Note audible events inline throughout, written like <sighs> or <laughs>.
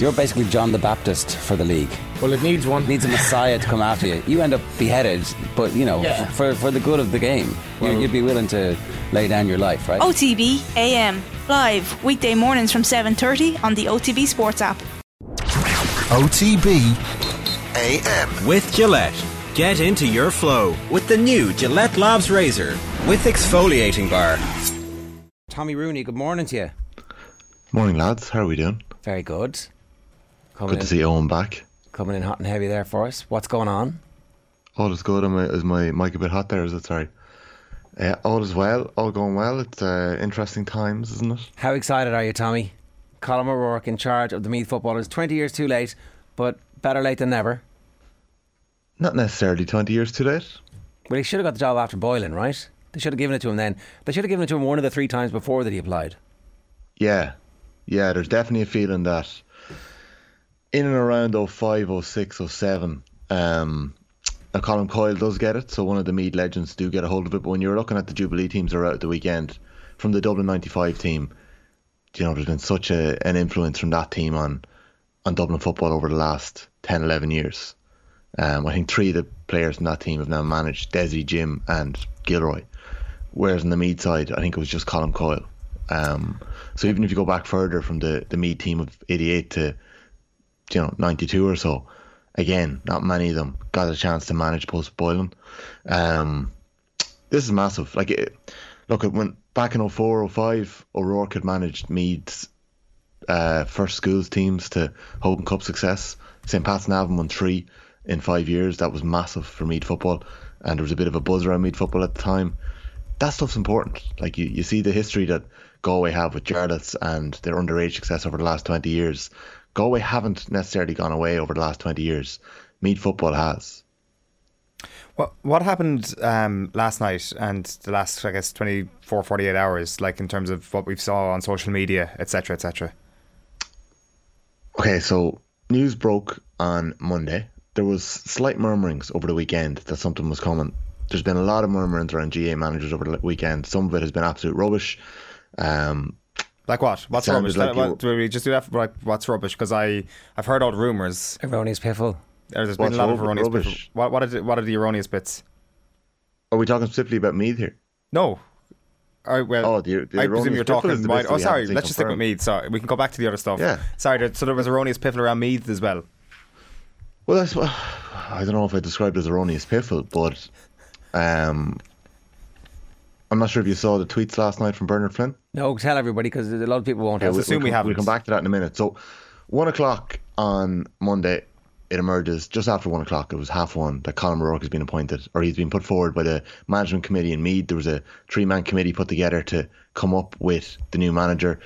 You're basically John the Baptist for the league. Well, it needs one. It needs a messiah to come after you. You end up beheaded, but you know, Yeah. for, for the good of the game, you, you'd be willing to lay down your life, right? OTB AM live weekday mornings from 7:30 on the OTB Sports app. OTB AM. With Gillette. Get into your flow with the new Gillette Labs Razor with exfoliating bar. Tommy Rooney, good morning to you. Morning, lads. How are we doing? Very good. Coming Good in, to see Eoin back. coming in hot and heavy there for us. What's going on? All is good. Am I, is my mic a bit hot there? Is it? Sorry. Uh, all is well. All going well. It's uh, interesting times, isn't it? How excited are you, Tommy? Colm O'Rourke in charge of the Meath footballers. 20 years too late, but better late than never. Not necessarily 20 years too late. Well, he should have got the job after Boylan, right? They should have given it to him then. They should have given it to him one of the three times before that he applied. Yeah. Yeah, there's definitely a feeling that in and around 05, 06, 07, um, now Colm Coyle does get it, so one of the Meath legends do get a hold of it. But when you're looking at the Jubilee teams that are out at the weekend, from the Dublin 95 team, you know, there's been such a, an influence from that team on, on Dublin football over the last 10, 11 years. Um, I think three of the players in that team have now managed Desi, Jim, and Gilroy. Whereas on the Meath side, I think it was just Colm Coyle. Um, so even if you go back further from the, the Meath team of 88 to, you know, 92 or so, again, not many of them got a chance to manage post Boylan. Um, this is massive. Like, it, look, it went back in 04, 05, O'Rourke had managed Meath's uh, first schools teams to Hogan Cup success. St. Pat's Navan won three in five years. That was massive for Meath football. And there was a bit of a buzz around Meath football at the time. That stuff's important. Like, you, you see the history that Galway have with Jarlaths and their underage success over the last 20 years. Galway haven't necessarily gone away over the last 20 years. Meath football has. What what happened um, last night and the last, I guess, 24, 48 hours, like in terms of what we saw on social media, etc., etc.? Okay, so news broke on Monday. There was slight murmurings over the weekend that something was coming. There's been a lot of murmurings around GAA managers over the weekend. Some of it has been absolute rubbish. Um, Like what? What's Sounded rubbish? like What- you- do we just do that? Like, what's rubbish? Because I I've heard all the rumours. Erroneous piffle. There's What's been a lot of erroneous rubbish? bits. What what are the, what are the erroneous bits? are we talking specifically about Meath here? No. All right, well, Oh, the- the I presume you're talking. is the Wide, oh, sorry. Let's just stick with confirmed. Meath. So we can go back to the other stuff. Yeah. Sorry. there- So there was erroneous piffle around Meath as well. Well, that's well, <sighs> I don't know if I described it as erroneous piffle, but um, I'm not sure if you saw the tweets last night from Bernard Flynn. No, tell everybody because a lot of people won't have. Let's assume we come, haven't. We'll come back to that in a minute. So, one o'clock on Monday, it emerges just after one o'clock. It was half one that Colm O'Rourke has been appointed, or he's been put forward by the management committee in Meath. There was a three-man committee put together to come up with the new manager.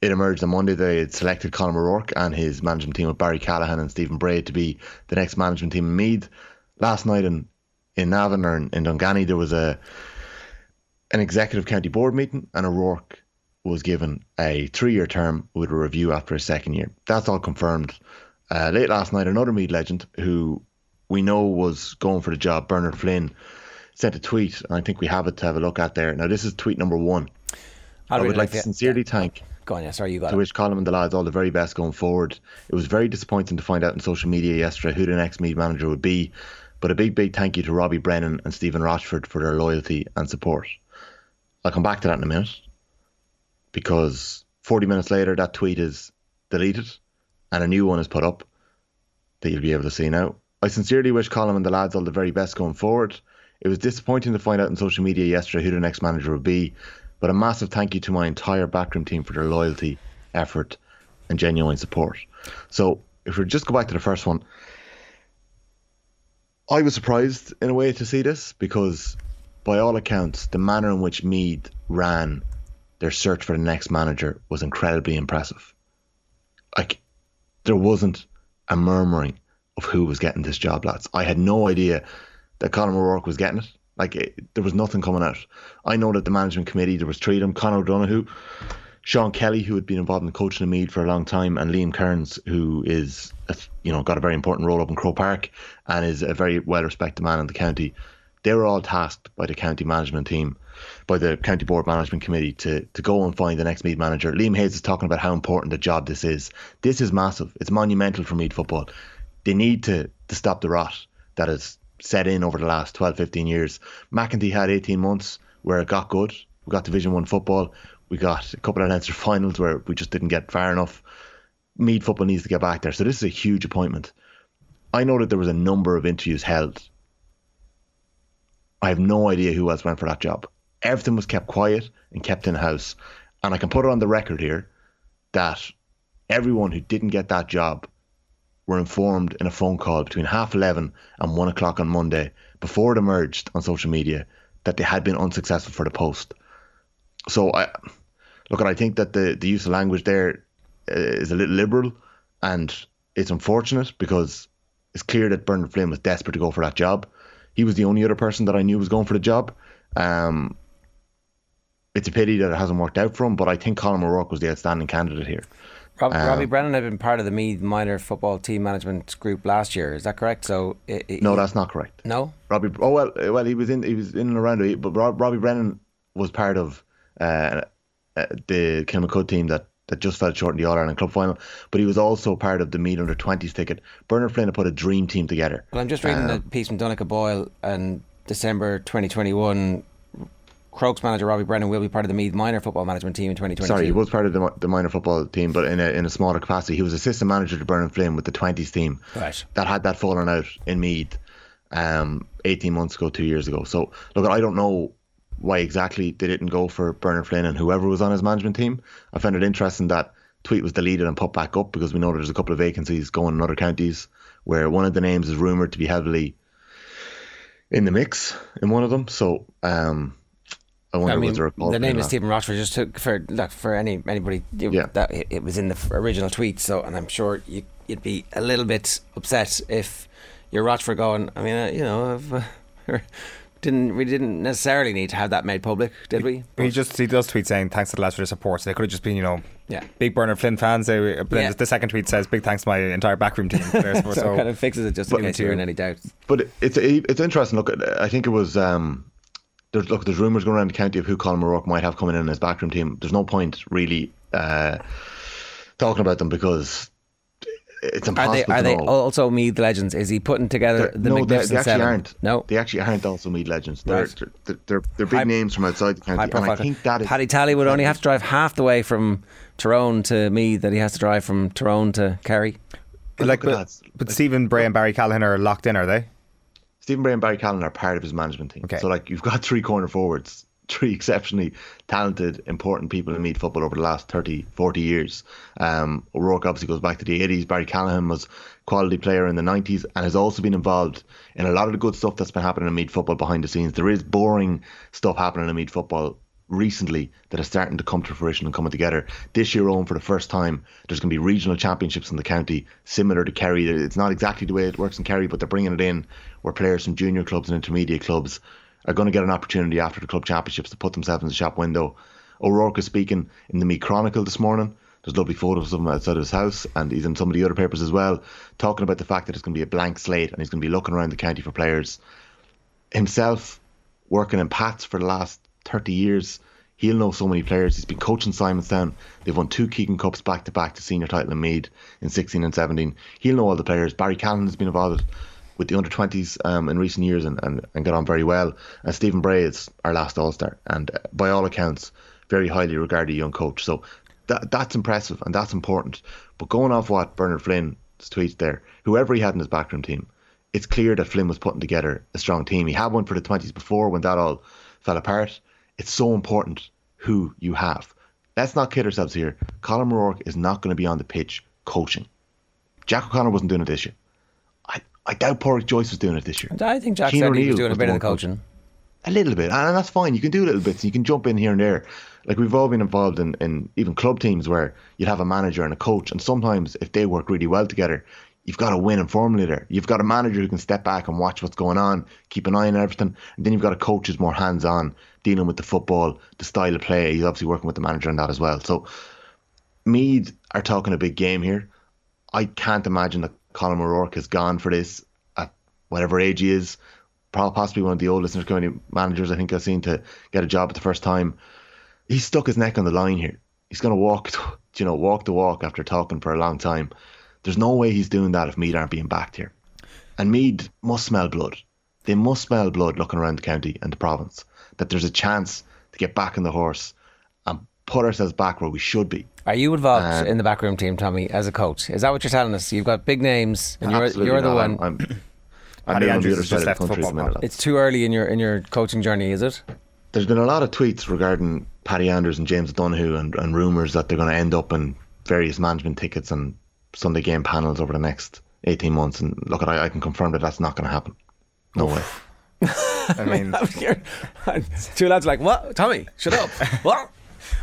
It emerged on Monday that they had selected Colm O'Rourke and his management team of Barry Callaghan and Stephen Bray to be the next management team in Meath. Last night in in Navan or in, in Dunganny there was a an executive county board meeting and O'Rourke was given a three-year term with a review after a second year. That's all confirmed. Uh, late last night, another Meath legend who we know was going for the job, Bernard Flynn, sent a tweet, and I think we have it to have a look at there. Now, this is tweet number one. I'd I would like to sincerely thank Go on, yeah. Sorry, you got to it. wish Colm and the lads all the very best going forward. It was very disappointing to find out on social media yesterday who the next Meath manager would be, but a big, big thank you to Robbie Brennan and Stephen Rochford for their loyalty and support. I'll come back to that in a minute because 40 minutes later, that tweet is deleted and a new one is put up that you'll be able to see now. I sincerely wish Colm and the lads all the very best going forward. It was disappointing to find out on social media yesterday who the next manager would be, but a massive thank you to my entire backroom team for their loyalty, effort, and genuine support. So, if we just go back to the first one, I was surprised in a way to see this because, by all accounts, the manner in which Meath ran their search for the next manager was incredibly impressive. Like, there wasn't a murmuring of who was getting this job, lads. I had no idea that Colm O'Rourke was getting it. Like, it, there was nothing coming out. I know that the management committee, there was three of them Conor O'Donoghue, Sean Kelly, who had been involved in coaching the Meath for a long time, and Liam Kearns, who is, you know, got a very important role up in Croke Park and is a very well respected man in the county. They were all tasked by the county management team, by the county board management committee to to go and find the next Meath manager. Liam Hayes is talking about how important a job this is. This is massive. It's monumental for Meath football. They need to to stop the rot that has set in over the last 12, 15 years. McEntee had 18 months where it got good. We got Division One football. We got a couple of Leinster finals where we just didn't get far enough. Meath football needs to get back there. So this is a huge appointment. I know that there was a number of interviews held. I have no idea who else went for that job. Everything was kept quiet and kept in house. And I can put it on the record here that everyone who didn't get that job were informed in a phone call between half 11 and 1 o'clock on Monday before it emerged on social media that they had been unsuccessful for the post. So I look, at I think that the, the use of language there uh, a little liberal and it's unfortunate because it's clear that Bernard Flynn was desperate to go for that job. He was the only other person that I knew was going for the job. Um, it's a pity that it hasn't worked out for him, but I think Colm O'Rourke was the outstanding candidate here. Rob, um, Robbie Brennan had been part of the Meath minor football team management group last year. Is that correct? So it, it, no, that's not correct. No, Robbie. Oh well, well he was in he was in and around it, but Robbie Brennan was part of uh, uh, the Kilmacud team that that just fell short in the All Ireland Club final, but he was also part of the Meath under 20s ticket. Bernard Flynn had put a dream team together. Well, I'm just reading um, the piece from Donncha Boyle and December 2021. Crokes manager Robbie Brennan will be part of the Meath minor football management team in 2022. Sorry, he was part of the, the minor football team, but in a, in a smaller capacity. He was assistant manager to Bernard Flynn with the 20s team. Right. That had that fallen out in Meath um, 18 months ago, two years ago. So, look, I don't know why exactly they didn't go for Bernard Flynn and whoever was on his management team. I found it interesting that tweet was deleted and put back up because we know there's a couple of vacancies going in other counties where one of the names is rumoured to be heavily in the mix in one of them. So um, I wonder I mean, was there the name is Stephen Rochford. Just to, for look, for any anybody, you, yeah. that it, it, was in the original tweet. So and I'm sure you, would be a little bit upset if you're Rochford going. I mean, uh, you know. Uh, <laughs> didn't we didn't necessarily need to have that made public, did we? He just he does tweet saying thanks to the lads for the support. So they could have just been you know yeah big Bernard Flynn fans. They, but yeah. the second tweet says big thanks to my entire backroom team. <laughs> so, so kind of fixes it just in case you're in any doubt. But it's it's interesting. Look, I think it was. Um, there's look, there's rumours going around the county of who Colm O'Rourke might have coming in his backroom team. There's no point really uh, talking about them because it's impossible. Are they, are they also Meath legends? Is he putting together they're, the no, Magnificent they, they actually Seven? aren't. No, they actually aren't also Meath legends. They're right. they're, they're, they're, big names from outside the county, and I think that is. Paddy Tally would only have to drive half the way from Tyrone to Meath that he has to drive from Tyrone to Kerry. Like, but, but Stephen Bray and Barry Callaghan are locked in, are they? Stephen Bray and Barry Callaghan are part of his management team. Okay. So like you've got three corner forwards <laughs> three exceptionally talented, important people in Meath football over the last 30, 40 years. Um, O'Rourke obviously goes back to the 80s. Barry Callaghan was quality player in the 90s and has also been involved in a lot of the good stuff that's been happening in Meath football behind the scenes. There is boring stuff happening in Meath football recently that is starting to come to fruition and coming together. This year on, for the first time, there's going to be regional championships in the county, similar to Kerry. It's not exactly the way it works in Kerry, but they're bringing it in where players from junior clubs and intermediate clubs are going to get an opportunity after the club championships to put themselves in the shop window. O'Rourke is speaking in the Meath Chronicle this morning. There's lovely photos of him outside of his house, and he's in some of the other papers as well, talking about the fact that it's going to be a blank slate and he's going to be looking around the county for players. Himself, working in Pats for the last 30 years, he'll know so many players. He's been coaching Simonstown. They've won two Keegan Cups back to back to senior title in Meath in 16 and 17. He'll know all the players. Barry Callaghan has been involved with the under 20s um, in recent years and, and, and got on very well. And Stephen Bray is our last All Star, and uh, by all accounts, very highly regarded young coach. So that that's impressive and that's important. But going off what Bernard Flynn's tweets there, whoever he had in his backroom team, it's clear that Flynn was putting together a strong team. He had one for the 20s before when that all fell apart. It's so important who you have. Let's not kid ourselves here. Colm O'Rourke is not going to be on the pitch coaching. Jack O'Connor wasn't doing it this year. I doubt Pádraic Joyce was doing it this year. I think Jack said he was doing a bit of the coaching. A little bit, and that's fine. You can do little bits. You can jump in here and there. Like we've all been involved in, in even club teams where you'd have a manager and a coach, and sometimes if they work really well together, you've got a winning formula there. You've got a manager who can step back and watch what's going on, keep an eye on everything, and then you've got a coach who's more hands on, dealing with the football, the style of play. He's obviously working with the manager on that as well. So Meath are talking a big game here. I can't imagine that Colm O'Rourke has gone for this at whatever age he is. prob- possibly one of the oldest intercounty managers I think I've seen to get a job at the first time. He's stuck his neck on the line here. He's going to walk, you know, walk the walk after talking for a long time. There's no way he's doing that if Meath aren't being backed here. And Meath must smell blood. They must smell blood looking around the county and the province that there's a chance to get back on the horse and put ourselves back where we should be. Are you involved Um, in the backroom team, Tommy, as a coach? Is that what you're telling us? You've got big names, and you're Absolutely you're the not. one. I'm, I'm, <clears throat> I'm Paddy living on the Andrews other side just of left the country at the minute. it's too early in your in your coaching journey, is it? There's been a lot of tweets regarding Paddy Andrews and James Donahue and, and rumours that they're going to end up in various management tickets and Sunday game panels over the next 18 months. And look, I, I can confirm that that's not going to happen. No way. I mean, <laughs> <laughs> Two lads like what? Tommy, shut up. <laughs> what?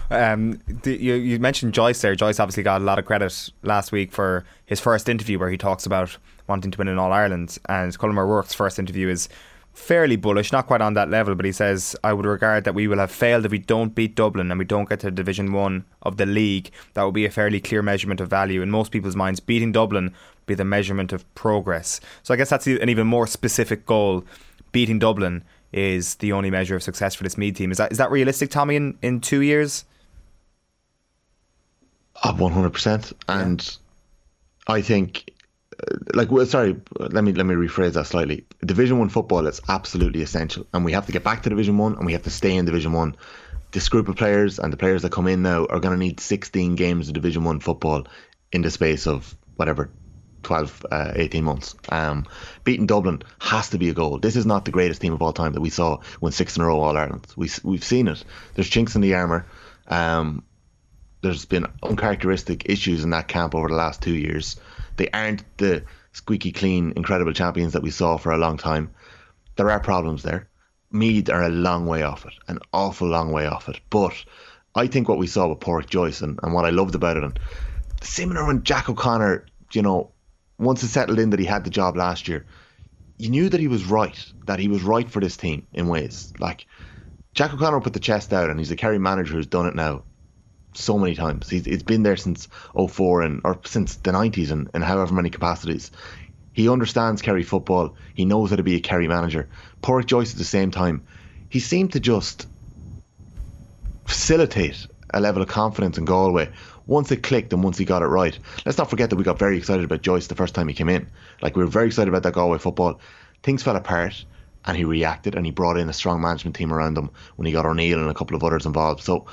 Um, the, you, you mentioned Joyce there. Joyce obviously got a lot of credit last week for his first interview where he talks about wanting to win in All Ireland. And Colm O'Rourke's first interview is fairly bullish, not quite on that level, but he says, I would regard that we will have failed if we don't beat Dublin and we don't get to Division 1 of the league. That would be a fairly clear measurement of value. In most people's minds, beating Dublin will be the measurement of progress. So I guess that's an even more specific goal. Beating Dublin is the only measure of success for this Meath team. Is that is that realistic, Tommy, in, in two years? Up 100%. And I think, uh, like, well, sorry, let me let me rephrase that slightly. Division One football is absolutely essential, and we have to get back to Division One, and we have to stay in Division One. This group of players and the players that come in now are going to need 16 games of Division One football in the space of whatever 12, uh, 18 months. Um, beating Dublin has to be a goal. This is not the greatest team of all time that we saw win six in a row All Ireland. We, we've seen it. There's chinks in the armour. Um, there's been uncharacteristic issues in that camp over the last two years. They aren't the squeaky clean, incredible champions that we saw for a long time. There are problems there. Meath are a long way off it, an awful long way off it. But I think what we saw with Pádraic Joyce and, and what I loved about it, and similar when Jack O'Connor, you know, once it settled in that he had the job last year, you knew that he was right, that he was right for this team in ways. Like Jack O'Connor put the chest out, and he's a Kerry manager who's done it now so many times. He's it's been there since 04 and or since the 90s and, and however many capacities. He understands Kerry football. He knows how to be a Kerry manager. Pádraic Joyce at the same time, he seemed to just facilitate a level of confidence in Galway once it clicked and once he got it right. Let's not forget that we got very excited about Joyce the first time he came in. Like we were very excited about that Galway football. Things fell apart and he reacted and he brought in a strong management team around him when he got O'Neill and a couple of others involved. So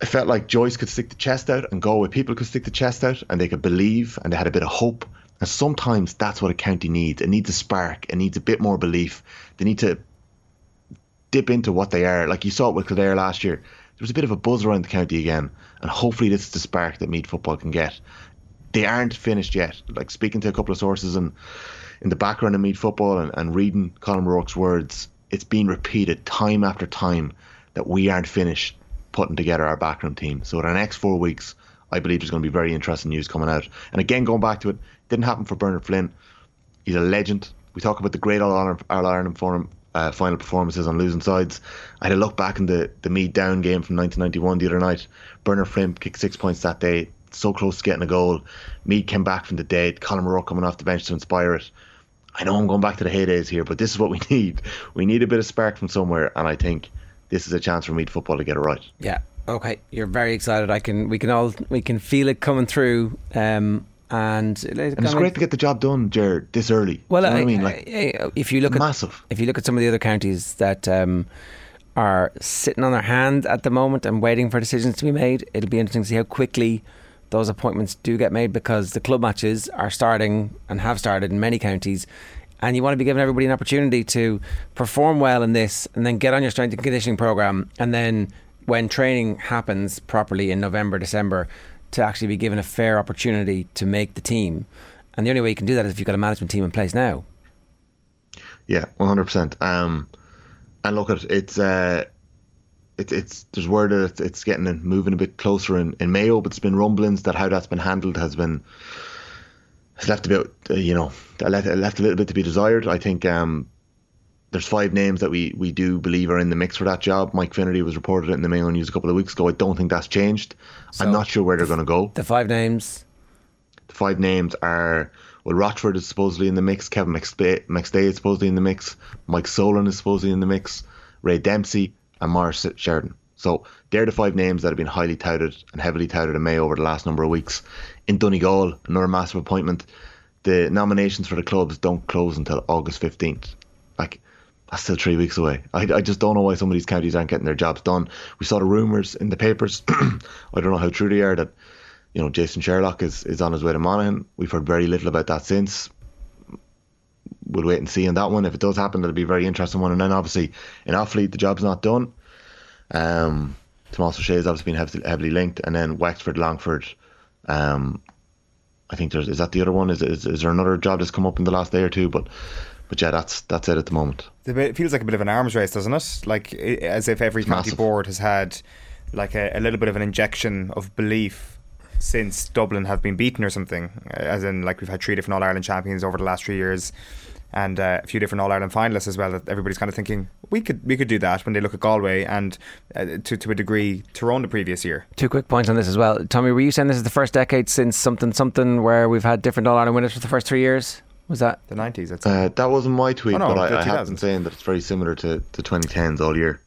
I felt like Joyce could stick the chest out and Galway people could stick the chest out and they could believe and they had a bit of hope. And sometimes that's what a county needs. It needs a spark. It needs a bit more belief. They need to dip into what they are. Like you saw it with Kildare last year. There was a bit of a buzz around the county again, and hopefully this is the spark that Meath football can get. They aren't finished yet. Like speaking to a couple of sources and in the background of Meath football and, and reading Colm Rourke's words, it's been repeated time after time that we aren't finished putting together our backroom team. So in the next four weeks, I believe there's going to be very interesting news coming out. And again, going back to it, didn't happen for Bernard Flynn. He's a legend. We talk about the great All Ireland, All Ireland forum, uh, final performances on losing sides. I had a look back in the, the Meath down game from 1991 the other night. Bernard Flynn kicked six points that day, so close to getting a goal. Meath came back from the dead. Colm Rourke coming off the bench to inspire it. I know I'm going back to the heydays here, but this is what we <laughs> need. We need a bit of spark from somewhere, and I think this is a chance for Meath football to get it right. Yeah. Okay. You're very excited. I can. We can all. We can feel it coming through. Um, and, And it's great to get the job done, Jared, this early. Well, you know I, I mean, like if you look at massive. if you look at some of the other counties that um, are sitting on their hand at the moment and waiting for decisions to be made, it'll be interesting to see how quickly those appointments do get made because the club matches are starting and have started in many counties. And you want to be giving everybody an opportunity to perform well in this and then get on your strength and conditioning program. And then when training happens properly in November, December, to actually be given a fair opportunity to make the team. And the only way you can do that is if you've got a management team in place now. Yeah, one hundred percent. Um, and look at it's uh, it's it's there's word that it's, it's getting moving a bit closer in, in Mayo, but it's been rumblings that how that's been handled has been has left a bit, uh, you know, left, left a little bit to be desired. I think um, there's five names that we we do believe are in the mix for that job. Mike Finnerty was reported in the Mayo News a couple of weeks ago. I don't think that's changed. So- I'm not sure where they're going to go. The five names. The five names are well, Rochford is supposedly in the mix. Kevin McStay, McStay is supposedly in the mix. Mike Solon is supposedly in the mix. Ray Dempsey and Maurice Sheridan. So they're the five names that have been highly touted and heavily touted in May over the last number of weeks. In Donegal, another massive appointment. The nominations for the clubs don't close until August 15th. Like, that's still three weeks away. I, I just don't know why some of these counties aren't getting their jobs done. We saw the rumours in the papers. <clears throat> I don't know how true they are that you know, Jason Sherlock is, is on his way to Monaghan. We've heard very little about that since. We'll wait and see on that one. If it does happen, it'll be a very interesting one. And then obviously in Offaly, the job's not done. Um, Tomas O'Shea has obviously been heavily, heavily linked, and then Wexford, Longford. Um, I think there's is that the other one? Is, is is there another job that's come up in the last day or two? But but yeah, that's that's it at the moment. It feels like a bit of an arms race, doesn't it? Like as if every county Massive. board has had like a, a little bit of an injection of belief since Dublin have been beaten or something. As in, like we've had three different All Ireland champions over the last three years, and uh, a few different All Ireland finalists as well. That everybody's kind of thinking we could we could do that when they look at Galway and uh, to to a degree Tyrone the previous year. Two quick points on this as well. Tommy, were you saying this is the first decade since something something where we've had different All Ireland winners for the first three years? Was that The nineties, Uh, that wasn't my tweet, Oh, no, but I, I have been saying that it's very similar to the 2010s all year.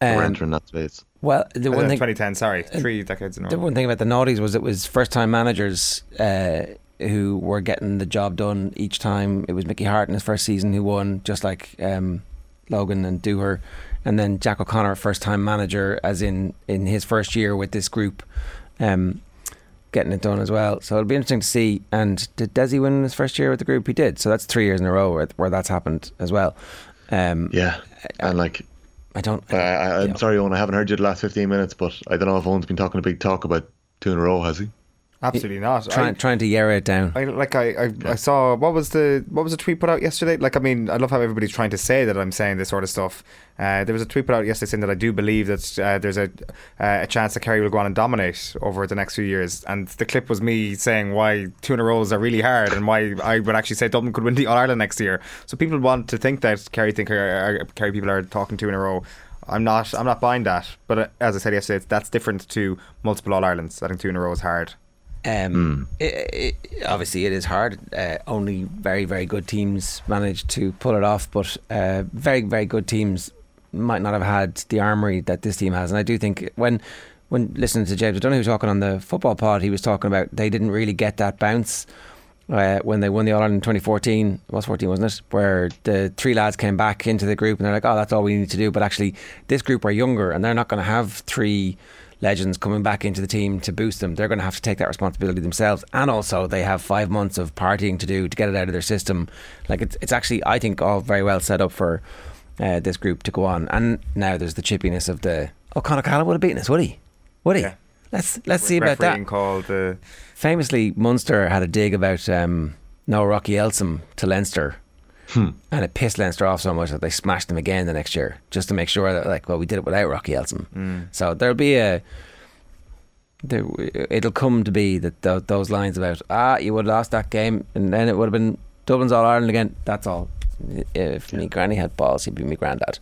Um, We're entering that space. well? The Uh, one thing 2010, sorry, three decades in a The one thing about the Naughties was it was first time managers uh, who were getting the job done each time. It was Mickey Harte in his first season who won, just like um, Logan and Dooher. And then Jack O'Connor, first time manager, as in in his first year with this group, um, getting it done as well. So it'll be interesting to see. And did Desi win his first year with the group? He did. So that's three years in a row where, where that's happened as well. Um, Yeah, and like I don't. I, Yeah. sorry, Eoin, I haven't heard you the last 15 minutes, but I don't know if Eoin's been talking a big talk about two in a row, has he? Absolutely not. Trying, I- trying to yarrow it down. I like I, I, I saw what was the what was the tweet put out yesterday? Like I mean I love how everybody's trying to say that I'm saying this sort of stuff. Uh, there was a tweet put out yesterday saying that I do believe that uh, there's a uh, a chance that Kerry will go on and dominate over the next few years. And the clip was me saying why two in a rows are really hard and why I would actually say Dublin could win the All Ireland next year. So people want to think that Kerry think are, are, Kerry people are talking two in a row. I'm not. I'm not buying that. But uh, as I said yesterday, that's different to multiple All Irelands. I think two in a row is hard. Um, it, it, obviously, it is hard. Uh, only very, very good teams manage to pull it off, but uh, very, very good teams might not have had the armory that this team has. And I do think when when listening to James O'Donoghue talking on the football pod, he was talking about they didn't really get that bounce uh, when they won the All Ireland in 2014. It was 14, wasn't it? Where the three lads came back into the group and they're like, oh, that's all we need to do. But actually, this group are younger and they're not going to have three legends coming back into the team to boost them. They're going to have to take that responsibility themselves. And also, they have five months of partying to do to get it out of their system. Like, it's, it's actually, I think, all very well set up for uh, this group to go on. And now there's the chippiness of the. Oh, Con O'Callaghan would have beaten us, would he? Would he? Yeah. Let's let's see about that called the famously Munster had a dig about um, no Rocky Elsom to Leinster. And it pissed Leinster off so much that they smashed them again the next year, just to make sure that, like, well, we did it without Rocky Elsom. So there'll be a, there, it'll come to be that th- those lines about ah, you would have lost that game, and then it would have been Dublin's All Ireland again. That's all. If me granny had balls, he'd be me granddad.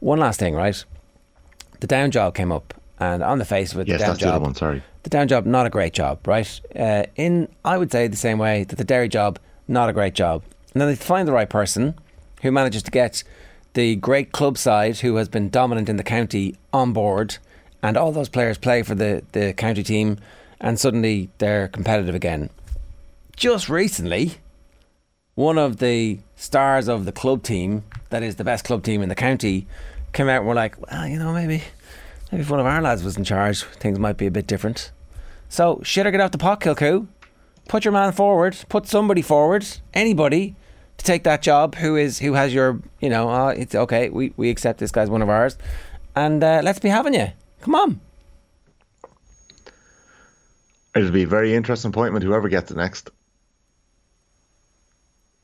One last thing, right? The down job came up, and on the face of it, Yes, the down that's the other one, sorry. the down job, not a great job, right? Uh, in, I would say, the same way that the Derry job, not a great job. And then they find the right person who manages to get the great club side who has been dominant in the county on board, and all those players play for the, the county team, and suddenly they're competitive again. Just recently, one of the stars of the club team, that is the best club team in the county, came out and were like, well, you know, maybe, maybe if one of our lads was in charge, things might be a bit different. So, shit or get off the pot, Kilcoo. Put your man forward. Put somebody forward. Anybody to take that job who is who has your, you know, uh, it's okay. We we accept this guy's one of ours, and uh, let's be having you. Come on. It'll be a very interesting appointment, whoever gets it next.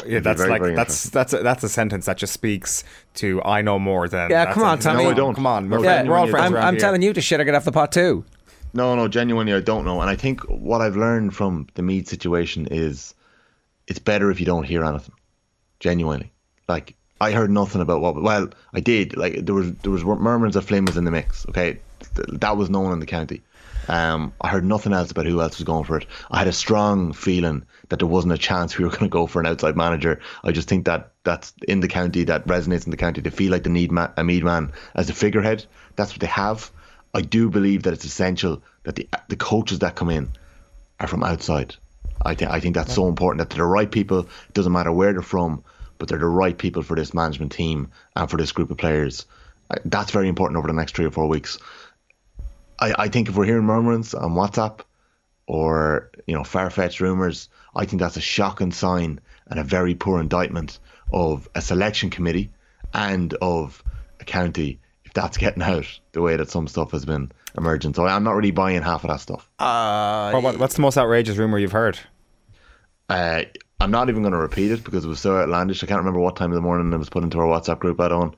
Yeah, that's very, like very that's that's a, that's a sentence that just speaks to I know more than. Yeah, come on, sentence. Tommy. No, I don't. Come on, we're, yeah, we're all friends. I'm, I'm here. telling you to shit or get off the pot too. No, no, genuinely, I don't know. And I think what I've learned from the Meath situation is it's better if you don't hear anything. Genuinely, like I heard nothing about what. Well, I did. Like there was there was murmurs that Flynn was in the mix. Okay, that was known in the county. Um, I heard nothing else about who else was going for it. I had a strong feeling that there wasn't a chance <laughs> we were going to go for an outside manager. I just think that that's in the county, that resonates in the county. They feel like they need ma- a Meath man as a figurehead. That's what they have. I do believe that it's essential that the the coaches that come in are from outside. I think I think that's so important that they're the right people. It doesn't matter where they're from, but they're the right people for this management team and for this group of players. Uh, that's very important over the next three or four weeks. I, I think if we're hearing murmurings on WhatsApp or you know far-fetched rumors, I think that's a shocking sign and a very poor indictment of a selection committee and of a county if that's getting out the way that some stuff has been emerging. So I'm not really buying half of that stuff. Uh, well, what, what's the most outrageous rumor you've heard? Uh, I'm not even going to repeat it because it was so outlandish. I can't remember what time of the morning it was put into our WhatsApp group. I don't.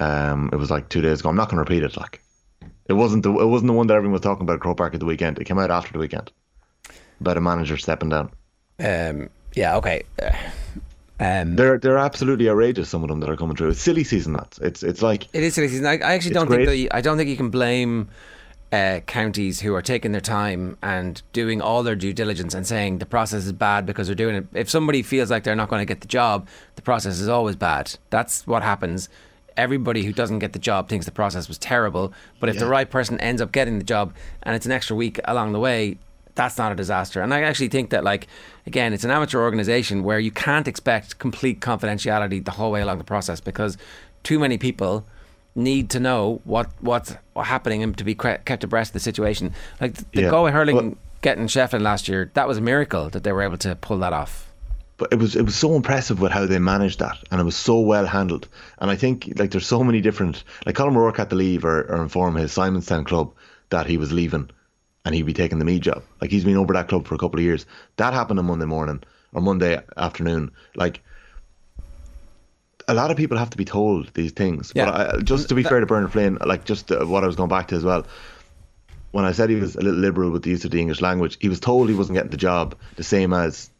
Um, it was like two days ago. I'm not going to repeat it. Like, it wasn't the it wasn't the one that everyone was talking about at Croke Park at the weekend. It came out after the weekend about a manager stepping down. Um, yeah, okay. Uh, Um, They're they're absolutely outrageous. Some of them that are coming through. It's silly season. That's it's it's like It is silly season. I, I actually don't think that you, I don't think you can blame uh, counties who are taking their time and doing all their due diligence and saying the process is bad because they're doing it. If somebody feels like they're not going to get the job, the process is always bad. That's what happens. Everybody who doesn't get the job thinks the process was terrible. But if the right person ends up getting the job and it's an extra week along the way, that's not a disaster. And I actually think that, like, again, it's an amateur organization where you can't expect complete confidentiality the whole way along the process because too many people need to know what what's happening and to be kept abreast of the situation. Like the Yeah. Galway hurling Well- getting Shefflin last year, that was a miracle that they were able to pull that off. but it was it was so impressive with how they managed that, and it was so well handled. And I think like there's so many different like Colm Rourke had to leave or, or inform his Simonstown club that he was leaving, and he'd be taking the me job. Like he's been over that club for a couple of years. That happened on Monday morning or Monday afternoon. Like a lot of people have to be told these things. Yeah. But I, just to be fair to Bernard Flynn, like just uh, what I was going back to as well. When I said he was a little liberal with the use of the English language, he was told he wasn't getting the job, the same as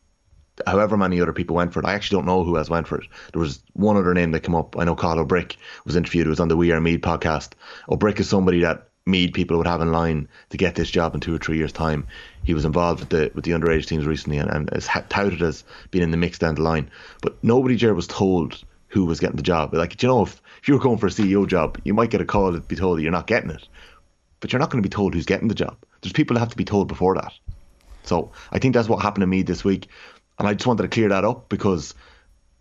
however many other people went for it. I actually don't know who else went for it. There was one other name that came up. I know Carl O'Brick was interviewed. It was on the We Are Meath podcast. O'Brick is somebody that Meath people would have in line to get this job in two or three years' time. He was involved with the with the underage teams recently and, and is touted as being in the mix down the line. But nobody there was told who was getting the job. Like, you know, if, if you were going for a CEO job, you might get a call to be told that you're not getting it. But you're not going to be told who's getting the job. There's people that have to be told before that. So I think that's what happened to me this week. And I just wanted to clear that up because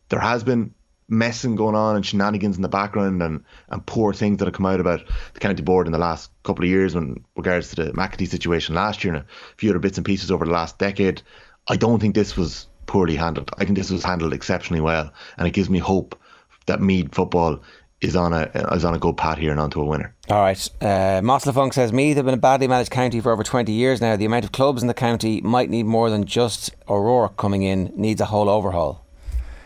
there has been messing going on and shenanigans in the background and, and poor things that have come out about the county board in the last couple of years in regards to the McEntee situation last year and a few other bits and pieces over the last decade. I don't think this was poorly handled. I think this was handled exceptionally well. And it gives me hope that Meath football is on a is on a good path here and onto a winner. All right. Uh, Moss Funk says Meath have been a badly managed county for over 20 years now. The amount of clubs in the county might need more than just Aurora coming in, needs a whole overhaul.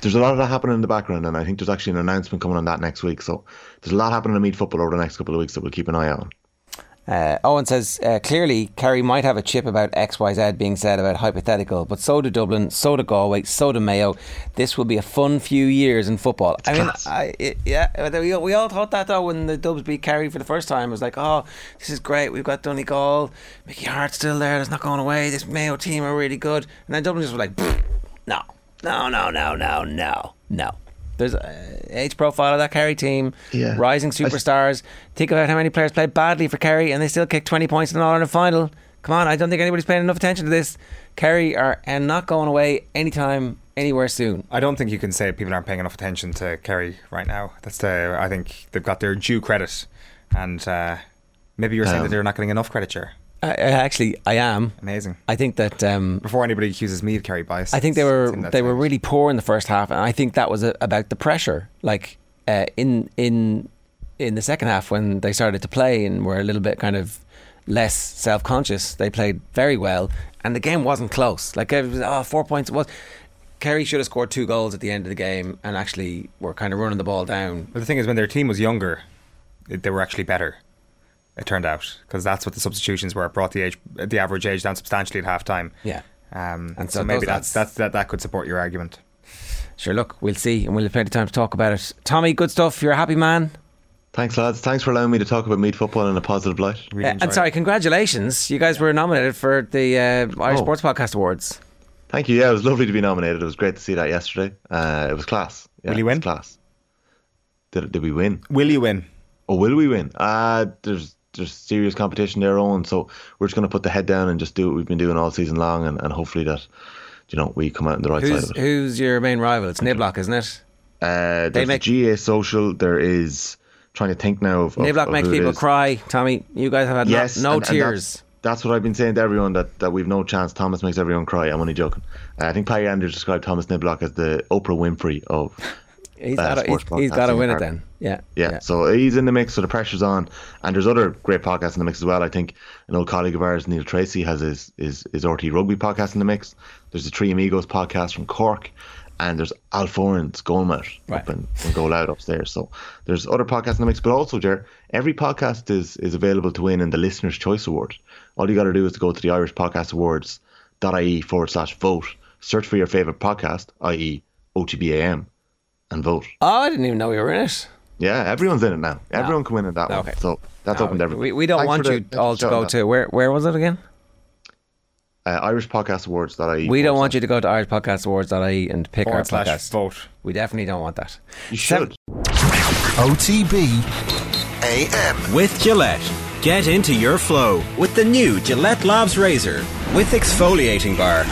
There's a lot of that happening in the background, and I think there's actually an announcement coming on that next week. So there's a lot happening in Meath football over the next couple of weeks that we'll keep an eye on. Uh, Owen says uh, clearly Kerry might have a chip about XYZ being said about hypothetical, but so do Dublin, so do Galway, so do Mayo. This will be a fun few years in football. I mean. I, it, yeah, we all, we all thought that though when the Dubs beat Kerry for the first time. It was like, oh, this is great. We've got Donegal, Mickey Harte's still there. It's not going away. This Mayo team are really good. And then Dublin just was like, no, no, no, no, no, no, no. There's a age profile of that Kerry team. Yeah. Rising I s- superstars. Think about how many players played badly for Kerry and they still kicked 20 points in an All Ireland final. Come on, I don't think anybody's paying enough attention to this. Kerry are and not going away anytime, anywhere soon. I don't think you can say people aren't paying enough attention to Kerry right now. That's the. I think they've got their due credit, and uh, maybe you're saying Um, that they're not getting enough credit. Here, I, I actually, I am. amazing. I think that um, Before anybody accuses me of Kerry bias, I think they were it's in that they were stage. really poor in the first half, and I think that was a, about the pressure. Like uh, in in in the second half when they started to play and were a little bit kind of less self conscious, they played very well, and the game wasn't close. Like it was oh, four points. It was Kerry should have scored two goals at the end of the game, and actually were kind of running the ball down. But the thing is, when their team was younger, it, they were actually better. It turned out because that's what the substitutions were. It brought the age, the average age down substantially at half time. Yeah. Um, And so, so maybe that's, that's that that could support your argument. Sure, look, we'll see, and we'll have plenty of time to talk about it. Tommy, good stuff. You're a happy man. Thanks, lads. Thanks for allowing me to talk about Meath football in a positive light. Really Uh, and sorry, congratulations! You guys were nominated for the uh, Irish Oh. Sports Podcast Awards. Thank you. Yeah, it was lovely to be nominated. It was great to see that yesterday. Uh, it was class. Yeah, Will you it was win? Class. Did, did we win? Will you win? Oh, will we win? Uh, there's there's serious competition there, Eoin. So we're just going to put the head down and just do what we've been doing all season long, and, and hopefully that, you know, we come out on the right Who's side of it. who's your main rival? It's Niblock, isn't it? Uh, They make- the GAA social. There is trying to think now of, of, Niblock of makes people cry. Tommy, you guys have had Yes, no, and- and tears. that's, that's what I've been saying to everyone that, that we've no chance. Thomas makes everyone cry. I'm only joking. Uh, I think Paddy Andrews described Thomas Niblock as the Oprah Winfrey of he's uh, got to he's podcasting got to win it then. Yeah, Yeah, so he's in the mix, so the pressure's on. And there's other great podcasts in the mix as well. I think an old colleague of ours, Neil Treacy, has his his, his RTÉ Rugby podcast in the mix. There's the Three Amigos podcast from Cork, and there's Al Foran's Goalmat Right. up in, in Goal Out upstairs. So there's other podcasts in the mix, but also, Ger, every podcast is is available to win in the Listener's Choice Award. All you got to do is to go to the Irish Podcast Awards.ie forward slash vote, search for your favourite podcast, i.e., OTBAM, and vote. Oh, I didn't even know we were in it. Yeah, everyone's in it now. Everyone can win in that Okay. one. So that's No, open to everyone. We, we don't Thanks want for you the- all to shouting go that. to where where was it again? uh, Irish Podcast Awards that I. We don't want you to go to Irish Podcast Awards.ie and pick our Forward slash podcast. vote. We definitely don't want that. You Seven- should. OTB AM. With Gillette. Get into your flow with the new Gillette Labs Razor with exfoliating bar.